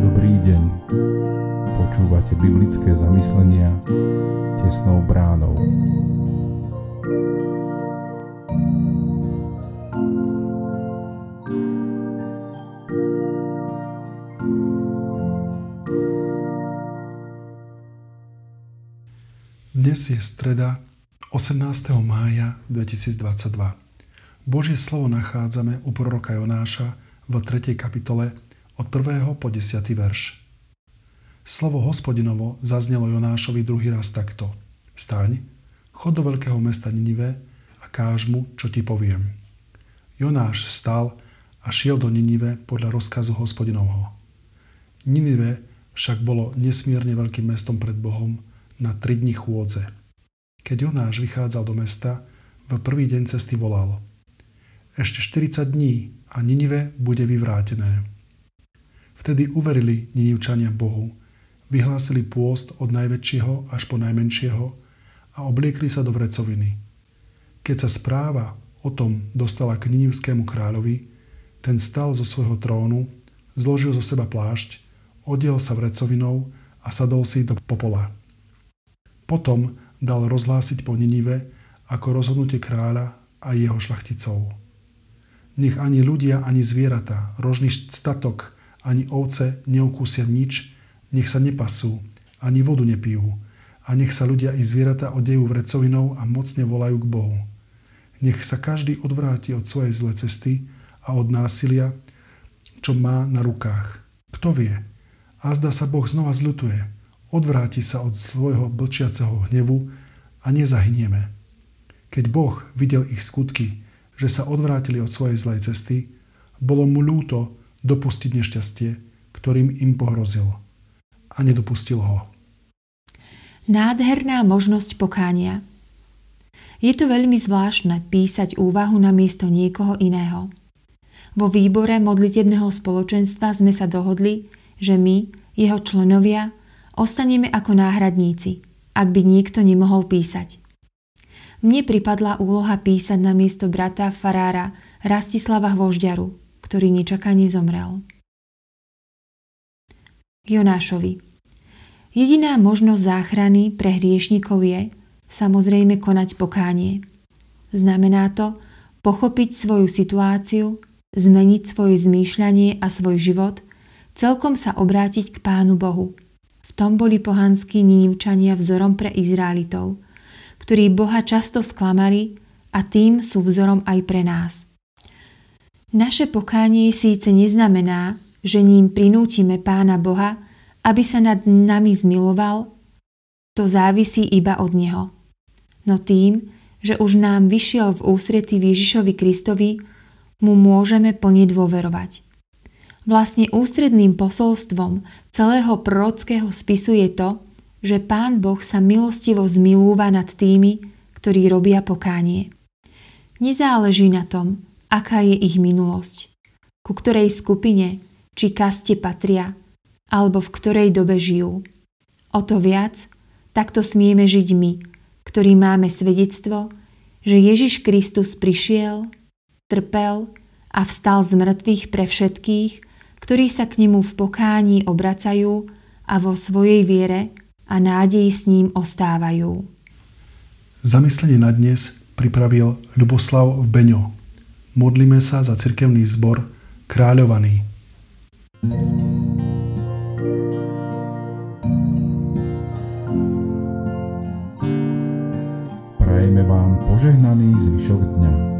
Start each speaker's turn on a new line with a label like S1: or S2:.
S1: Dobrý deň. Počúvate biblické zamyslenia tesnou bránou.
S2: Dnes je streda 18. mája 2022. Božie slovo nachádzame u proroka Jonáša v 3. kapitole od 1. po 10. verš. Slovo hospodinovo zaznelo Jonášovi druhý raz takto. Vstaň, chod do veľkého mesta Ninive a káž mu, čo ti poviem. Jonáš vstal a šiel do Ninive podľa rozkazu hospodinovho. Ninive však bolo nesmierne veľkým mestom pred Bohom, na tri dni chôdze. Keď Jonáš vychádzal do mesta, v prvý deň cesty volal. Ešte 40 dní a Ninive bude vyvrátené. Vtedy uverili Ninivčania Bohu, vyhlásili pôst od najväčšieho až po najmenšieho a obliekli sa do vrecoviny. Keď sa správa o tom dostala k Ninivskému kráľovi, ten stal zo svojho trónu, zložil zo seba plášť, odiel sa vrecovinou a sadol si do popola. Potom dal rozhlásiť po Ninive ako rozhodnutie kráľa a jeho šlachticov. Nech ani ľudia, ani zvieratá, rožný statok, ani ovce neukúsia nič, nech sa nepasú, ani vodu nepijú, a nech sa ľudia i zvieratá odejú vrecovinou a mocne volajú k Bohu. Nech sa každý odvráti od svojej zlé cesty a od násilia, čo má na rukách. Kto vie? A zda sa Boh znova zľutuje odvráti sa od svojho blčiaceho hnevu a nezahynieme. Keď Boh videl ich skutky, že sa odvrátili od svojej zlej cesty, bolo mu ľúto dopustiť nešťastie, ktorým im pohrozil. A nedopustil ho.
S3: Nádherná možnosť pokánia. Je to veľmi zvláštne písať úvahu na miesto niekoho iného. Vo výbore modlitebného spoločenstva sme sa dohodli, že my, jeho členovia, ostaneme ako náhradníci, ak by nikto nemohol písať. Mne pripadla úloha písať na miesto brata farára Rastislava Hvožďaru, ktorý nečakane zomrel. Jonášovi. Jediná možnosť záchrany pre hriešnikov je samozrejme konať pokánie. Znamená to pochopiť svoju situáciu, zmeniť svoje zmýšľanie a svoj život, celkom sa obrátiť k Pánu Bohu – v tom boli pohanskí Ninivčania vzorom pre Izraelitov, ktorí Boha často sklamali a tým sú vzorom aj pre nás. Naše pokánie síce neznamená, že ním prinútime Pána Boha, aby sa nad nami zmiloval, to závisí iba od Neho. No tým, že už nám vyšiel v ústrety Ježišovi Kristovi, mu môžeme plne dôverovať. Vlastne ústredným posolstvom celého prorockého spisu je to, že Pán Boh sa milostivo zmilúva nad tými, ktorí robia pokánie. Nezáleží na tom, aká je ich minulosť, ku ktorej skupine či kaste patria, alebo v ktorej dobe žijú. O to viac, takto smieme žiť my, ktorí máme svedectvo, že Ježiš Kristus prišiel, trpel a vstal z mŕtvych pre všetkých, ktorí sa k nemu v pokání obracajú a vo svojej viere a nádeji s ním ostávajú.
S2: Zamyslenie na dnes pripravil Ľuboslav v Beňo. Modlíme sa za cirkevný zbor Kráľovaný.
S1: Prajeme vám požehnaný zvyšok dňa.